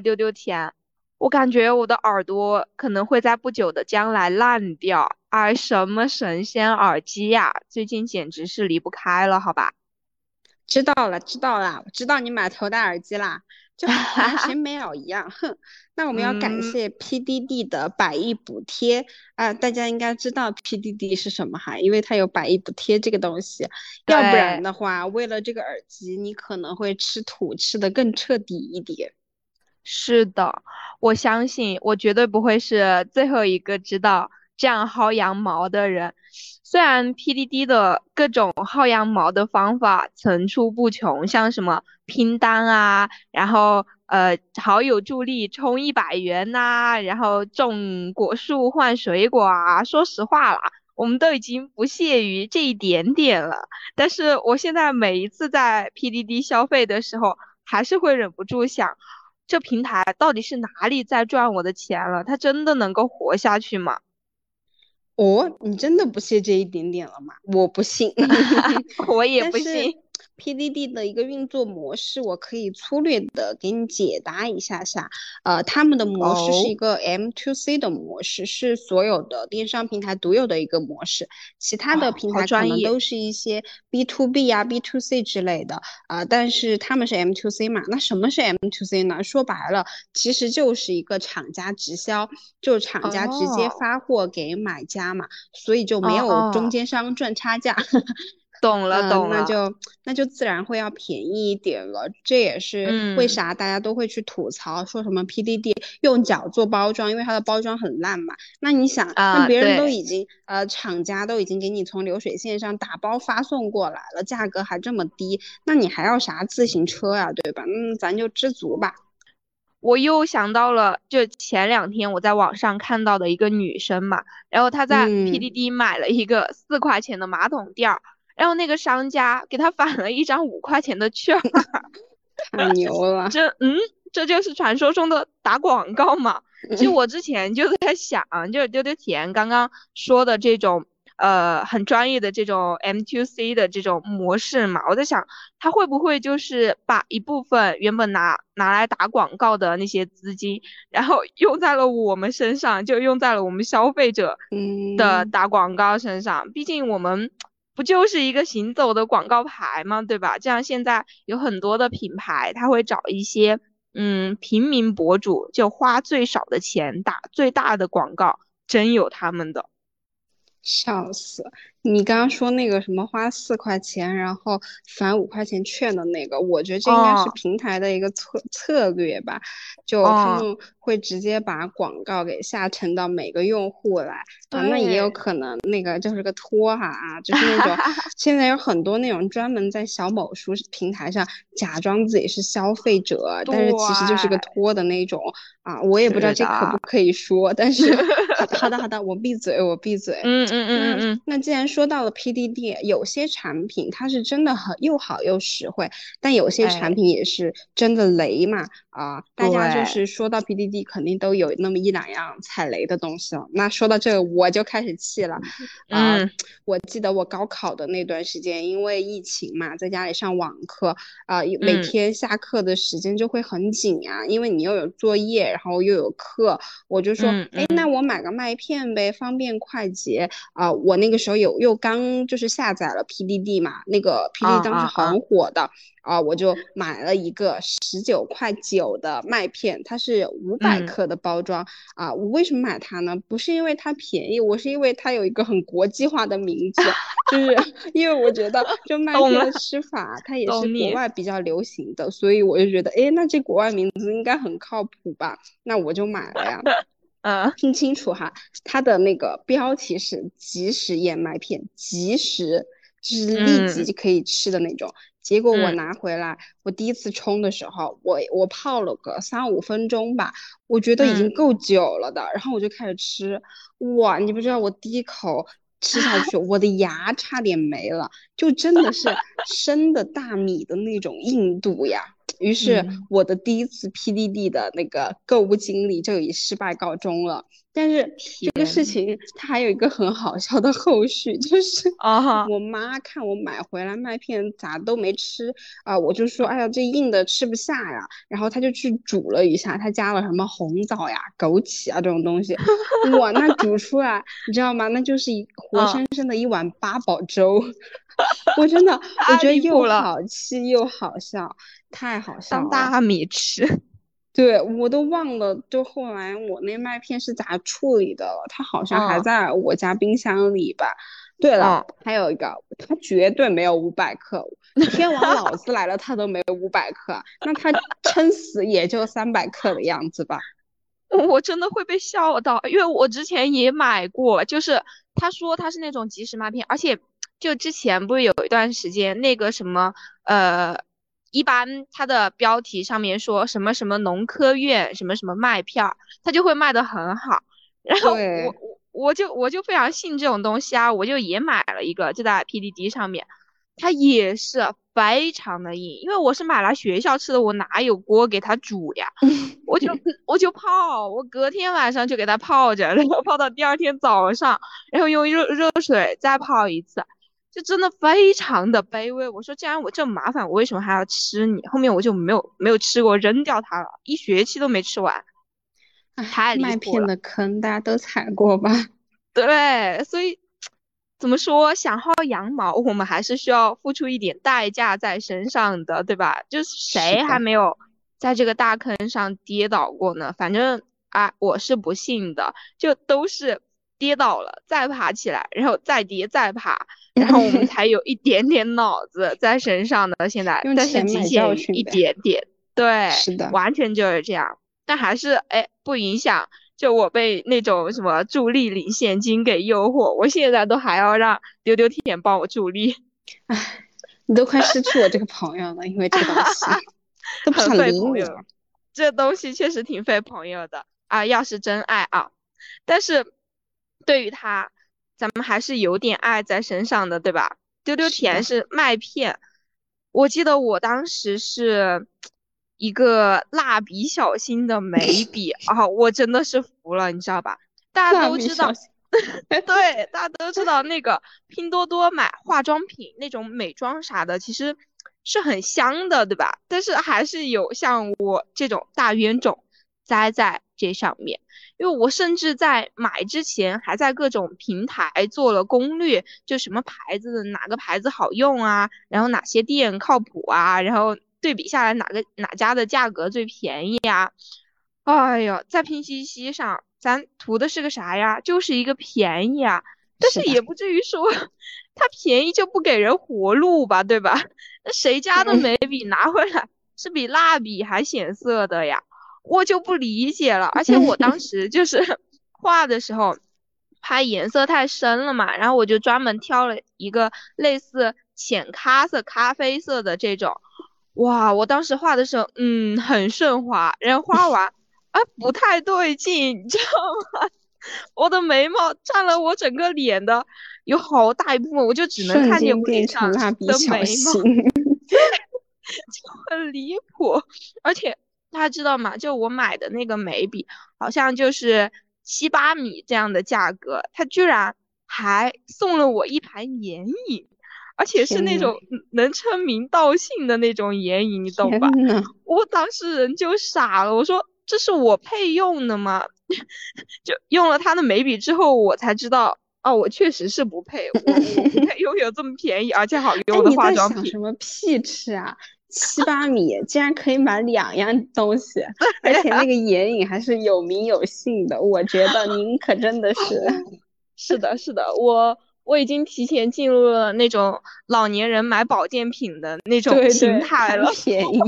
丢丢甜？我感觉我的耳朵可能会在不久的将来烂掉。哎，什么神仙耳机呀？最近简直是离不开了，好吧？知道了，知道了，我知道你买头戴耳机啦，就好像谁没有一样。哼，那我们要感谢 PDD 的百亿补贴啊！大家应该知道 PDD 是什么哈，因为它有百亿补贴这个东西。要不然的话，为了这个耳机，你可能会吃土吃的更彻底一点。是的，我相信我绝对不会是最后一个知道这样薅羊毛的人。虽然 PDD 的各种薅羊毛的方法层出不穷，像什么拼单啊，然后呃好友助力充一百元呐，然后种果树换水果啊，说实话啦，我们都已经不屑于这一点点了。但是我现在每一次在 PDD 消费的时候，还是会忍不住想，这平台到底是哪里在赚我的钱了？它真的能够活下去吗？哦，你真的不信这一点点了吗？我不信，我也不信。PDD 的一个运作模式，我可以粗略的给你解答一下下。呃，他们的模式是一个 M to C 的模式，是所有的电商平台独有的一个模式。其他的平台可能都是一些 B to B 啊、B to C 之类的啊，但是他们是 M to C 嘛？那什么是 M to C 呢？说白了，其实就是一个厂家直销，就厂家直接发货给买家嘛，所以就没有中间商赚差价。懂了，懂了，那就那就自然会要便宜一点了。这也是为啥大家都会去吐槽，说什么 PDD 用脚做包装，因为它的包装很烂嘛。那你想，那别人都已经呃，厂家都已经给你从流水线上打包发送过来了，价格还这么低，那你还要啥自行车呀，对吧？嗯，咱就知足吧。我又想到了，就前两天我在网上看到的一个女生嘛，然后她在 PDD 买了一个四块钱的马桶垫儿。然后那个商家给他返了一张五块钱的券，太牛了！这嗯，这就是传说中的打广告嘛？其实我之前就在想，就是丢丢甜刚刚说的这种呃很专业的这种 M to C 的这种模式嘛，我在想他会不会就是把一部分原本拿拿来打广告的那些资金，然后用在了我们身上，就用在了我们消费者的打广告身上。毕竟我们。不就是一个行走的广告牌吗？对吧？这样现在有很多的品牌，他会找一些嗯平民博主，就花最少的钱打最大的广告，真有他们的。笑死！你刚刚说那个什么花四块钱，然后返五块钱券的那个，我觉得这应该是平台的一个策策略吧，就他们会直接把广告给下沉到每个用户来。啊，那也有可能那个就是个托哈啊，就是那种 现在有很多那种专门在小某书平台上假装自己是消费者，但是其实就是个托的那种。啊，我也不知道这可不可以说，但是好的好的，我闭嘴我闭嘴，嗯嗯嗯嗯，那既然。说到了 PDD，有些产品它是真的很又好又实惠，但有些产品也是真的雷嘛啊！大家就是说到 PDD，肯定都有那么一两样踩雷的东西了。那说到这个，我就开始气了啊！我记得我高考的那段时间，因为疫情嘛，在家里上网课啊，每天下课的时间就会很紧啊，因为你又有作业，然后又有课，我就说，哎，那我买个麦片呗，方便快捷啊！我那个时候有。又刚就是下载了 PDD 嘛，那个 PDD 当时很火的啊，我就买了一个十九块九的麦片，它是五百克的包装啊。我为什么买它呢？不是因为它便宜，我是因为它有一个很国际化的名字，就是因为我觉得就麦片的吃法它也是国外比较流行的，所以我就觉得，哎，那这国外名字应该很靠谱吧？那我就买了呀。啊，听清楚哈，它的那个标题是即食燕麦片，即食就是立即就可以吃的那种。结果我拿回来，我第一次冲的时候，我我泡了个三五分钟吧，我觉得已经够久了的。然后我就开始吃，哇，你不知道我第一口吃下去，我的牙差点没了，就真的是 生的大米的那种硬度呀。于是我的第一次 PDD 的那个购物经历就以失败告终了。但是这个事情它还有一个很好笑的后续，就是啊，我妈看我买回来麦片咋都没吃啊，我就说哎呀这硬的吃不下呀，然后她就去煮了一下，她加了什么红枣呀、枸杞啊这种东西，哇，那煮出来你知道吗？那就是一 活生生的一碗八宝粥，我真的我觉得又好气又好笑，太好笑了，当大米吃。对我都忘了，就后来我那麦片是咋处理的了？它好像还在我家冰箱里吧。对了，还有一个，它绝对没有五百克，天王老子来了，它都没有五百克，那它撑死也就三百克的样子吧。我真的会被笑到，因为我之前也买过，就是他说他是那种即食麦片，而且就之前不是有一段时间那个什么呃。一般它的标题上面说什么什么农科院什么什么麦片儿，它就会卖的很好。然后我我我就我就非常信这种东西啊，我就也买了一个，就在 PDD 上面，它也是非常的硬，因为我是买来学校吃的，我哪有锅给它煮呀？我就 我就泡，我隔天晚上就给它泡着，然后泡到第二天早上，然后用热热水再泡一次。就真的非常的卑微。我说，既然我这么麻烦，我为什么还要吃你？后面我就没有没有吃过，扔掉它了，一学期都没吃完。太麦片的坑，大家都踩过吧？对，所以怎么说，想薅羊毛，我们还是需要付出一点代价在身上的，对吧？就是谁还没有在这个大坑上跌倒过呢？反正啊，我是不信的，就都是跌倒了再爬起来，然后再跌再爬。然后我们 才有一点点脑子在身上的，现在但是极限一点点，对，是的，完全就是这样。但还是哎，不影响，就我被那种什么助力领现金给诱惑，我现在都还要让丢丢舔帮我助力。唉，你都快失去我这个朋友了，因为这东西 都不想理你。这东西确实挺费朋友的啊，要是真爱啊，但是对于它。咱们还是有点爱在身上的，对吧？丢丢甜是麦片，我记得我当时是一个蜡笔小新的眉笔啊，我真的是服了，你知道吧？大家都知道，对，大家都知道那个拼多多买化妆品那种美妆啥的，其实是很香的，对吧？但是还是有像我这种大冤种栽在这上面。因为我甚至在买之前还在各种平台做了攻略，就什么牌子的哪个牌子好用啊，然后哪些店靠谱啊，然后对比下来哪个哪家的价格最便宜呀？哎呦，在拼夕夕上咱图的是个啥呀？就是一个便宜啊，但是也不至于说它便宜就不给人活路吧，对吧？那谁家的眉笔拿回来是比蜡笔还显色的呀？我就不理解了，而且我当 时就是 画的时候，怕颜色太深了嘛，然后我就专门挑了一个类似浅咖色、咖啡色的这种，哇，我当时画的时候，嗯，很顺滑，然后画完，啊，不太对劲，你知道吗？我的眉毛占了我整个脸的有好大一部分，我就只能看见我脸上的眉毛，就很离谱，而且。大家知道吗？就我买的那个眉笔，好像就是七八米这样的价格，他居然还送了我一盘眼影，而且是那种能称名道姓的那种眼影，你懂吧？我当时人就傻了，我说这是我配用的吗？就用了他的眉笔之后，我才知道，哦，我确实是不配，我我不配 拥有这么便宜而且好用的化妆品。什么屁吃啊！七八米 竟然可以买两样东西，而且那个眼影还是有名有姓的，我觉得您可真的是，是的，是的，我我已经提前进入了那种老年人买保健品的那种心态了，便宜，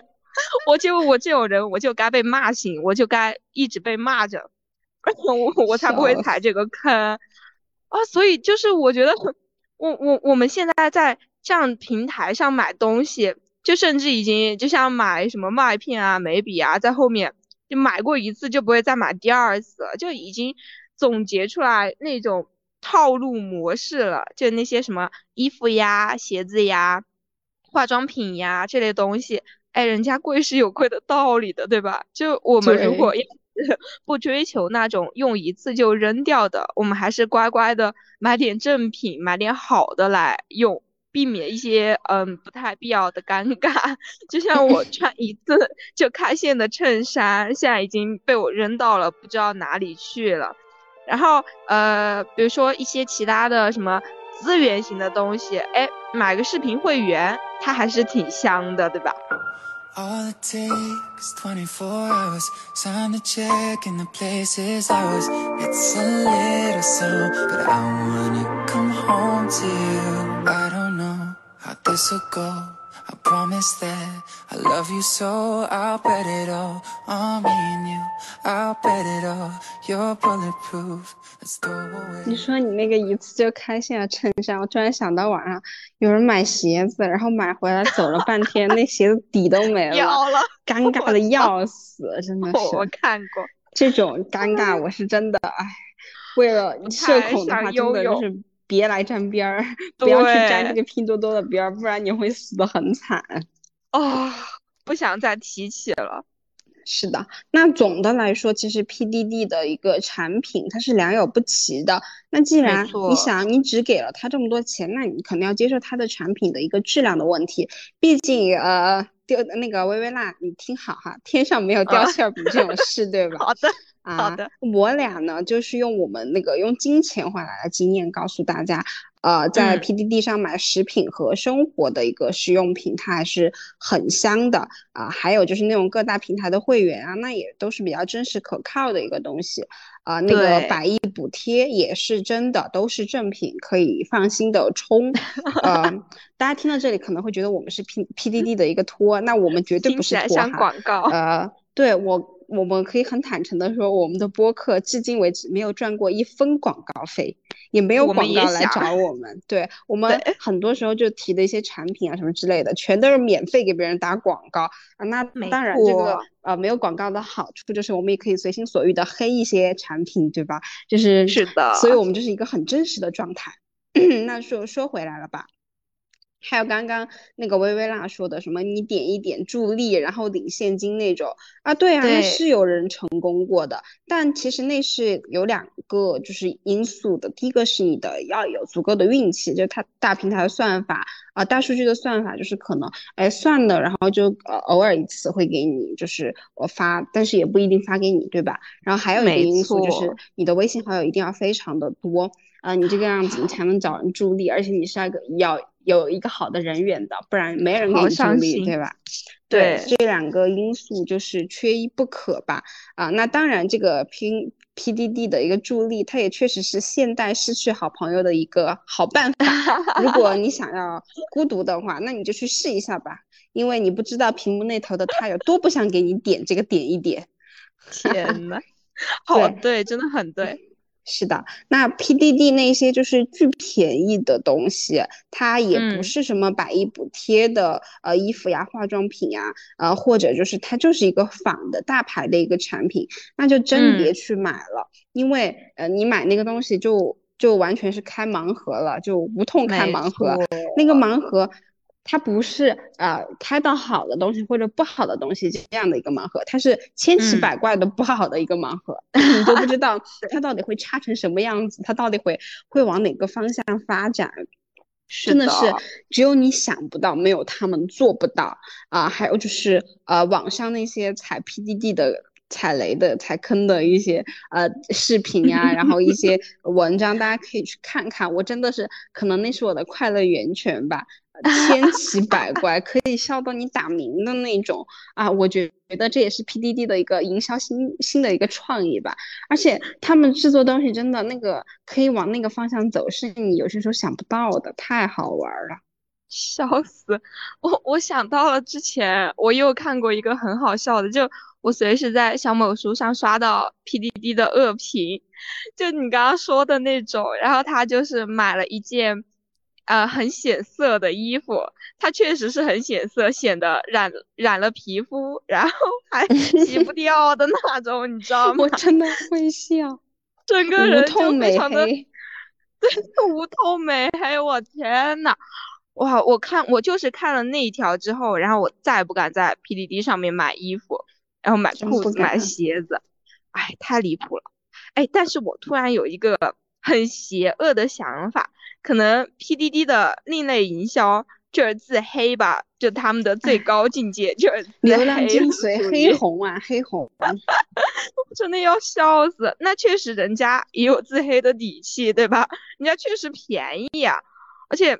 我就我这种人，我就该被骂醒，我就该一直被骂着，我我才不会踩这个坑啊！所以就是我觉得，我我我们现在在这样平台上买东西。就甚至已经就像买什么麦片啊、眉笔啊，在后面就买过一次就不会再买第二次了，就已经总结出来那种套路模式了。就那些什么衣服呀、鞋子呀、化妆品呀这类东西，哎，人家贵是有贵的道理的，对吧？就我们如果要不追求那种用一次就扔掉的，我们还是乖乖的买点正品，买点好的来用。避免一些嗯不太必要的尴尬，就像我穿一次就开线的衬衫，现在已经被我扔到了不知道哪里去了。然后呃，比如说一些其他的什么资源型的东西，哎，买个视频会员，它还是挺香的，对吧？All it takes 24 hours, Time the check and the place is I was. It's a little slow, but I wanna come home to you. I don't how this'll go. I promise that I love you so I'll bet it all on me and you. I'll bet it all. You're bulletproof. 你说你那个一次就开线的衬衫，我突然想到网上有人买鞋子，然后买回来走了半天，那鞋子底都没了，尴尬的要死，真的是。我看过这种尴尬，我是真的哎，为了社恐的话，真的就是别来沾边儿，不要去沾这个拼多多的边儿，不然你会死的很惨。哦，不想再提起了。是的，那总的来说，其实 PDD 的一个产品它是良莠不齐的。那既然你想你只给了他这么多钱，那你肯定要接受他的产品的一个质量的问题。毕竟呃，丢那个薇薇娜，你听好哈，天上没有掉馅饼这种事，对吧？好的，好的。我俩呢，就是用我们那个用金钱换来的经验告诉大家。呃，在 PDD 上买食品和生活的一个实用品，它还是很香的啊。还有就是那种各大平台的会员啊，那也都是比较真实可靠的一个东西啊。那个百亿补贴也是真的，都是正品，可以放心的冲。呃，大家听到这里可能会觉得我们是 P PDD 的一个托，那我们绝对不是托哈。呃，对我。我们可以很坦诚的说，我们的播客至今为止没有赚过一分广告费，也没有广告来找我们。对我们很多时候就提的一些产品啊什么之类的，全都是免费给别人打广告啊。那当然，这个呃没有广告的好处就是我们也可以随心所欲的黑一些产品，对吧？就是是的，所以我们就是一个很真实的状态。那说说回来了吧。还有刚刚那个薇薇娜说的什么，你点一点助力，然后领现金那种啊？对啊，那是有人成功过的，但其实那是有两个就是因素的。第一个是你的要有足够的运气，就它大平台的算法啊，大数据的算法就是可能哎算了，然后就呃偶尔一次会给你就是我发，但是也不一定发给你，对吧？然后还有一个因素就是你的微信好友一定要非常的多啊，你这个样子你才能找人助力，而且你是要个要。有一个好的人缘的，不然没人给你助力，对吧？对，这两个因素就是缺一不可吧。啊，那当然，这个拼 PDD 的一个助力，它也确实是现代失去好朋友的一个好办法。如果你想要孤独的话，那你就去试一下吧，因为你不知道屏幕那头的他有多不想给你点这个点一点。天呐，好对，真的很对。是的，那 PDD 那些就是巨便宜的东西，它也不是什么百亿补贴的呃衣服呀、化妆品呀，呃或者就是它就是一个仿的大牌的一个产品，那就真别去买了，因为呃你买那个东西就就完全是开盲盒了，就无痛开盲盒，那个盲。盒。它不是呃开到好的东西或者不好的东西这样的一个盲盒，它是千奇百怪的不好的一个盲盒，你都不知道 它到底会差成什么样子，它到底会会往哪个方向发展，真的是只有你想不到，没有他们做不到啊。还有就是呃网上那些踩 PDD 的、踩雷的、踩坑的一些呃视频呀，然后一些 文章，大家可以去看看。我真的是可能那是我的快乐源泉吧。千奇百怪，可以笑到你打鸣的那种啊！我觉得这也是 PDD 的一个营销新新的一个创意吧。而且他们制作东西真的那个可以往那个方向走，是你有些时候想不到的，太好玩了，笑死！我我想到了之前我又看过一个很好笑的，就我随时在小某书上刷到 PDD 的恶评，就你刚刚说的那种，然后他就是买了一件。呃，很显色的衣服，它确实是很显色，显得染染了皮肤，然后还 洗不掉的那种，你知道吗？我真的会笑，整个人就非常的，对，无透美黑，我天呐，哇，我看我就是看了那一条之后，然后我再也不敢在 PDD 上面买衣服，然后买裤子、买鞋子，哎，太离谱了。哎，但是我突然有一个很邪恶的想法，可能 PDD 的另类营销就是自黑吧，就他们的最高境界就是流量精髓，黑红啊，黑红，真的要笑死。那确实人家也有自黑的底气，对吧？人家确实便宜啊，而且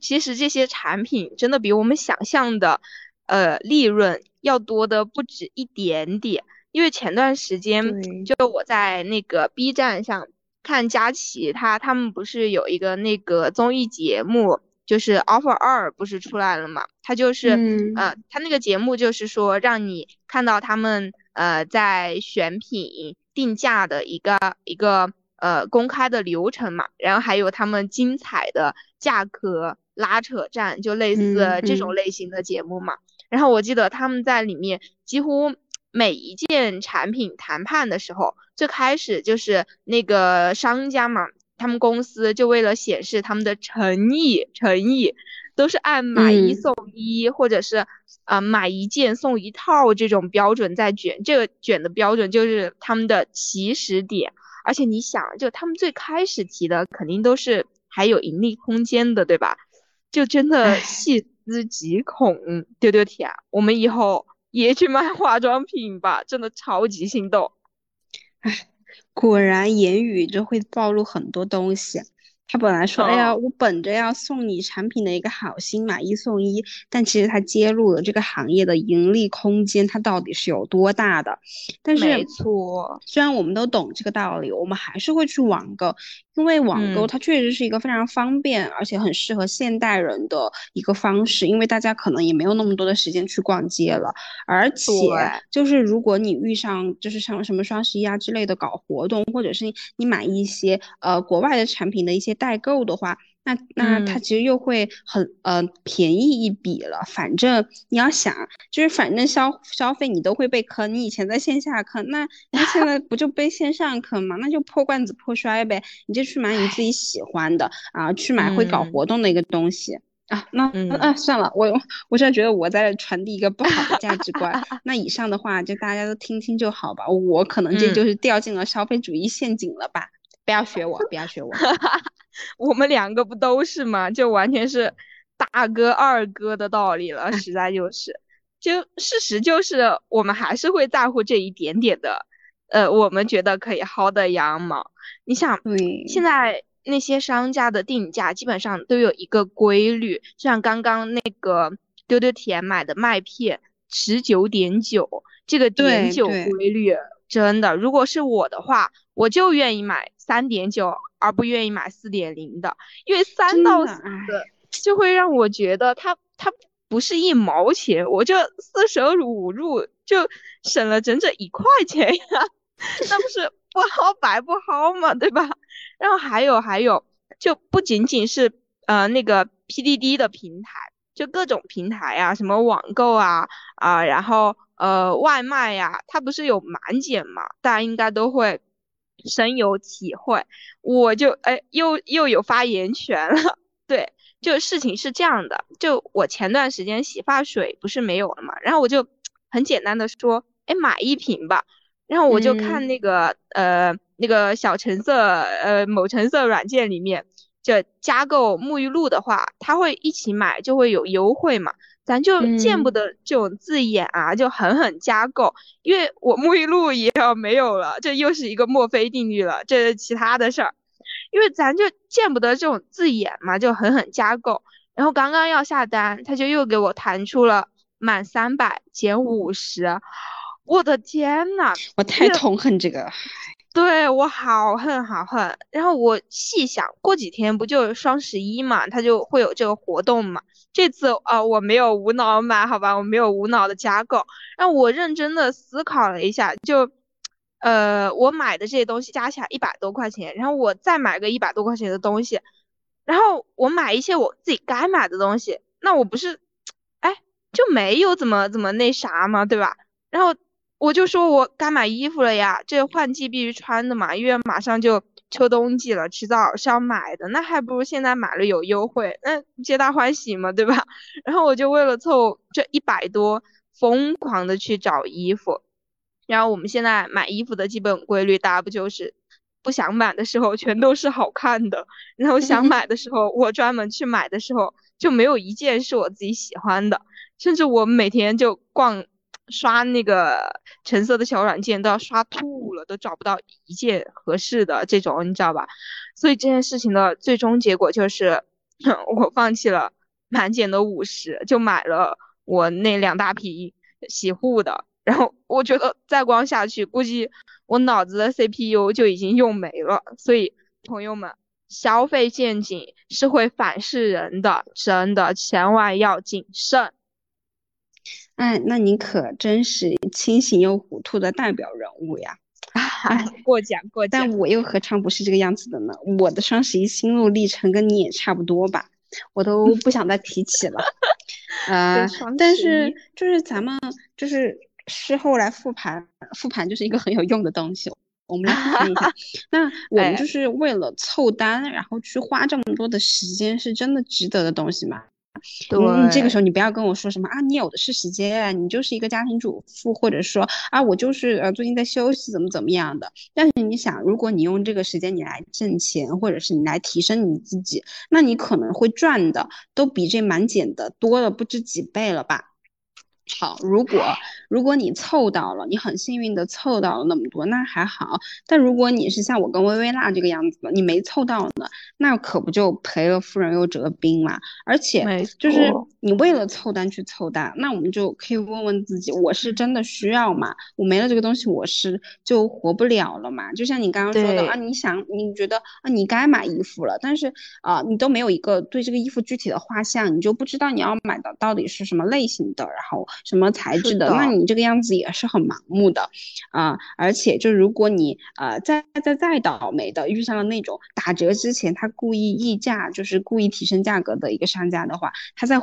其实这些产品真的比我们想象的，呃，利润要多的不止一点点。因为前段时间，就我在那个 B 站上看佳琪他他们不是有一个那个综艺节目，就是 Offer 二不是出来了嘛？他就是呃，他那个节目就是说让你看到他们呃在选品定价的一个一个呃公开的流程嘛，然后还有他们精彩的价格拉扯战，就类似这种类型的节目嘛。然后我记得他们在里面几乎。每一件产品谈判的时候，最开始就是那个商家嘛，他们公司就为了显示他们的诚意，诚意都是按买一送一，或者是啊买一件送一套这种标准在卷，这个卷的标准就是他们的起始点。而且你想，就他们最开始提的肯定都是还有盈利空间的，对吧？就真的细思极恐，丢丢 铁，我们以后。也去卖化妆品吧，真的超级心动。哎，果然言语就会暴露很多东西。他本来说，哎呀，我本着要送你产品的一个好心，买一送一，但其实他揭露了这个行业的盈利空间，它到底是有多大的。但是，没错，虽然我们都懂这个道理，我们还是会去网购。因为网购它确实是一个非常方便，而且很适合现代人的一个方式。因为大家可能也没有那么多的时间去逛街了，而且就是如果你遇上就是像什么双十一啊之类的搞活动，或者是你买一些呃国外的产品的一些代购的话。那那它其实又会很呃便宜一笔了，反正你要想，就是反正消消费你都会被坑，你以前在线下坑，那那现在不就被线上坑吗？那就破罐子破摔呗，你就去买你自己喜欢的啊，去买会搞活动的一个东西啊。那啊算了，我我现在觉得我在传递一个不好的价值观。那以上的话就大家都听听就好吧，我可能这就是掉进了消费主义陷阱了吧。不要学我，不要学我，我们两个不都是吗？就完全是大哥二哥的道理了，实在就是，就事实就是我们还是会在乎这一点点的，呃，我们觉得可以薅的羊毛。你想，现在那些商家的定价基本上都有一个规律，像刚刚那个丢丢甜买的麦片十九点九，这个点九规律。真的，如果是我的话，我就愿意买三点九，而不愿意买四点零的，因为三到四就会让我觉得它它不是一毛钱，我这四舍五入就省了整整一块钱呀，那不是不薅白不薅嘛，对吧？然后还有还有，就不仅仅是呃那个 PDD 的平台，就各种平台啊，什么网购啊啊，然后。呃，外卖呀，它不是有满减嘛？大家应该都会深有体会。我就哎，又又有发言权了。对，就事情是这样的，就我前段时间洗发水不是没有了嘛，然后我就很简单的说，哎，买一瓶吧。然后我就看那个呃那个小橙色呃某橙色软件里面，就加购沐浴露的话，他会一起买就会有优惠嘛。咱就见不得这种字眼啊，就狠狠加购，因为我沐浴露也要没有了，这又是一个墨菲定律了，这是其他的事儿，因为咱就见不得这种字眼嘛，就狠狠加购，然后刚刚要下单，他就又给我弹出了满三百减五十，我的天呐，我太痛恨这个。对我好恨好恨，然后我细想过几天不就双十一嘛，它就会有这个活动嘛。这次啊，我没有无脑买，好吧，我没有无脑的加购。然后我认真的思考了一下，就，呃，我买的这些东西加起来一百多块钱，然后我再买个一百多块钱的东西，然后我买一些我自己该买的东西，那我不是，哎，就没有怎么怎么那啥嘛，对吧？然后。我就说我该买衣服了呀，这换季必须穿的嘛，因为马上就秋冬季了，迟早是要买的，那还不如现在买了有优惠，那皆大欢喜嘛，对吧？然后我就为了凑这一百多，疯狂的去找衣服。然后我们现在买衣服的基本规律，大家不就是不想买的时候全都是好看的，然后想 买的时候，我专门去买的时候就没有一件是我自己喜欢的，甚至我每天就逛刷那个橙色的小软件都要刷吐了，都找不到一件合适的这种，你知道吧？所以这件事情的最终结果就是我放弃了满减的五十，就买了我那两大瓶洗护的。然后我觉得再光下去，估计我脑子的 CPU 就已经用没了。所以朋友们，消费陷阱是会反噬人的，真的千万要谨慎。哎，那你可真是清醒又糊涂的代表人物呀！哎，过奖过奖。但我又何尝不是这个样子的呢？我的双十一心路历程跟你也差不多吧，我都不想再提起了。呃，但是就是咱们就是。事后来复盘，复盘就是一个很有用的东西。我们来看一下，那我们就是为了凑单，然后去花这么多的时间，是真的值得的东西吗？对，这个时候你不要跟我说什么啊，你有的是时间，你就是一个家庭主妇，或者说啊，我就是呃最近在休息，怎么怎么样的。但是你想，如果你用这个时间你来挣钱，或者是你来提升你自己，那你可能会赚的都比这满减的多了不知几倍了吧？好，如果如果你凑到了，你很幸运的凑到了那么多，那还好。但如果你是像我跟薇薇娜这个样子的，你没凑到呢，那可不就赔了夫人又折兵嘛？而且就是你为了凑单去凑单，那我们就可以问问自己，我是真的需要吗？我没了这个东西，我是就活不了了嘛？就像你刚刚说的啊，你想你觉得啊，你该买衣服了，但是啊，你都没有一个对这个衣服具体的画像，你就不知道你要买的到底是什么类型的，然后。什么材质的？那你这个样子也是很盲目的啊！而且，就如果你呃再再再倒霉的遇上了那种打折之前他故意溢价，就是故意提升价格的一个商家的话，他在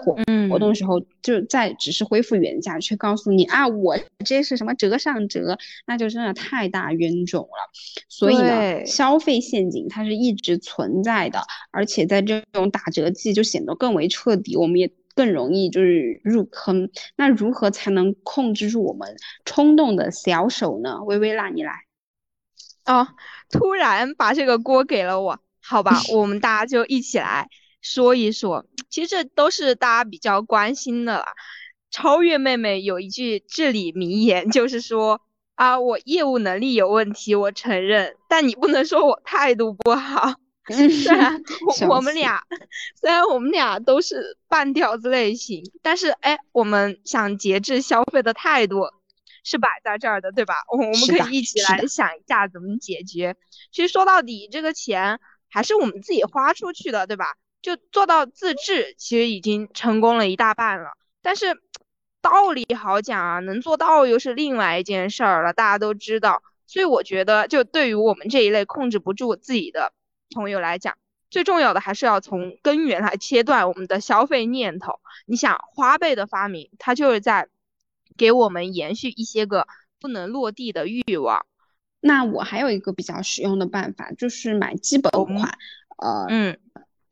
活活动时候就在只是恢复原价，却告诉你啊，我这是什么折上折，那就真的太大冤种了。所以呢，消费陷阱它是一直存在的，而且在这种打折季就显得更为彻底。我们也。更容易就是入坑，那如何才能控制住我们冲动的小手呢？微微那你来。哦，突然把这个锅给了我，好吧，我们大家就一起来说一说。其实这都是大家比较关心的啦。超越妹妹有一句至理名言，就是说啊，我业务能力有问题，我承认，但你不能说我态度不好。虽然 我们俩，虽然我们俩都是半吊子类型，但是哎，我们想节制消费的态度是摆在这儿的，对吧？我我们可以一起来想一下怎么解决。其实说到底，这个钱还是我们自己花出去的，对吧？就做到自制，其实已经成功了一大半了。但是道理好讲啊，能做到又是另外一件事儿了。大家都知道，所以我觉得，就对于我们这一类控制不住自己的。朋友来讲，最重要的还是要从根源来切断我们的消费念头。你想，花呗的发明，它就是在给我们延续一些个不能落地的欲望。那我还有一个比较实用的办法，就是买基本款。呃，嗯。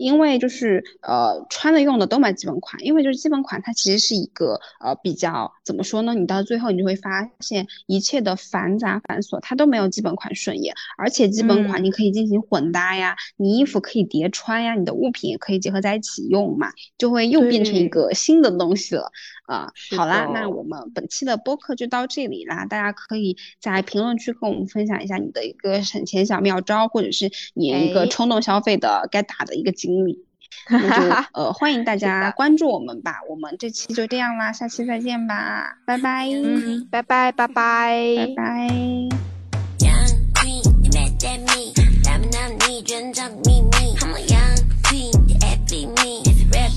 因为就是呃穿的用的都买基本款，因为就是基本款它其实是一个呃比较怎么说呢？你到最后你就会发现一切的繁杂繁琐它都没有基本款顺眼，而且基本款你可以进行混搭呀，你衣服可以叠穿呀，你的物品也可以结合在一起用嘛，就会又变成一个新的东西了啊。好啦，那我们本期的播客就到这里啦，大家可以在评论区跟我们分享一下你的一个省钱小妙招，或者是你一个冲动消费的该打的一个经。经历，那就呃欢迎大家关注我们吧，我们这期就这样啦，下期再见吧，拜拜，嗯，拜拜拜拜拜拜。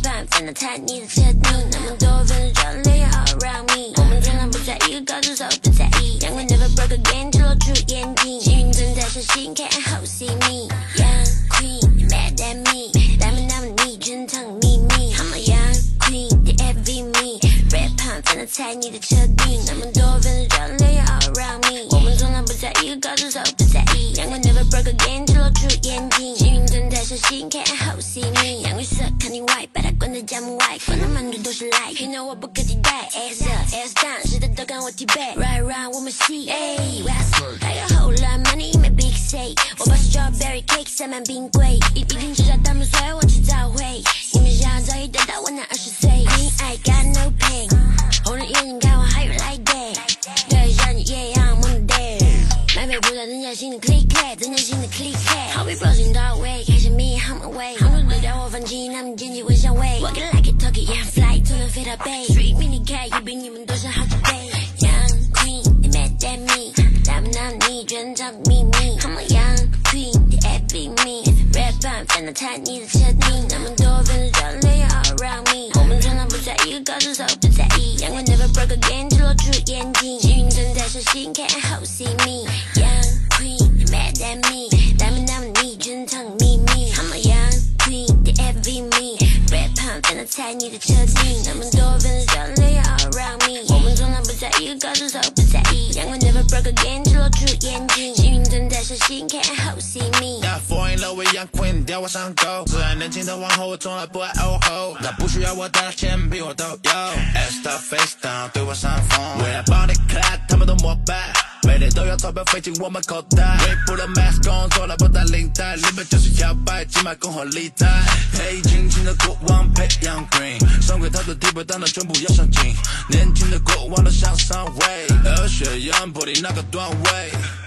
Red 太腻翻到踩你的车底，那么多粉丝转脸 all around me，我们从来不在一个高度，所以不在意。阳光 never broke again，只露出眼睛。幸运正在上心，看 and hope see me。Young queen mad at me，他们那么腻，全藏秘密。I'm a young queen，the envy me。Red pants 翻到踩你的车底，那么多粉丝转脸 all around me，我们从来不在一个高度，所以不在意。阳光 never broke again，只露出眼睛。小心，Can't hold me。阳光射，看你 white，把他关在家门外。管他满嘴都是 like，You know 我不可替代。As us，As done，谁在都跟我 T back？Right round，我们 C。We got a whole lot money in my big say。我把 strawberry cake 塞满冰柜，一一瓶瓶指甲打所有，我迟早会。你们想要早一点到我那二十岁？I got no pain。飞到北，street mini cat 也比你们多上好几倍，Young Queen，they mad at me，他们拿你全场秘密，I'm a young queen，they envy me，rap on 翻到菜你的车顶，那么多粉丝转流要 all around me，我们从来不在意高手手不在意，阳光 never broke again，只露出眼睛，幸运正在手心，can't hold see me？踩你的车顶，那么多粉丝转流要 all around me，我们从来不在意高手手不在意，阳光 never broke again，只露出眼睛，幸运正在手心，can't hold see me。Yeah, fall in love with young queen，吊我上钩。自爱年轻的皇后，我从来不爱欧后。她不需要我的钱，比我都有。S 她 face down，对我上风。为了帮你 clap，他们都膜拜。每天都有钞票飞进我们口袋。微布的 mask on，从来不戴领带，里面就是摇摆，金麦共和利贷。黑金金的国王配 young green，上柜他的地位当然全部要上进。年轻的国王都向上位，热血 young body 那个段位。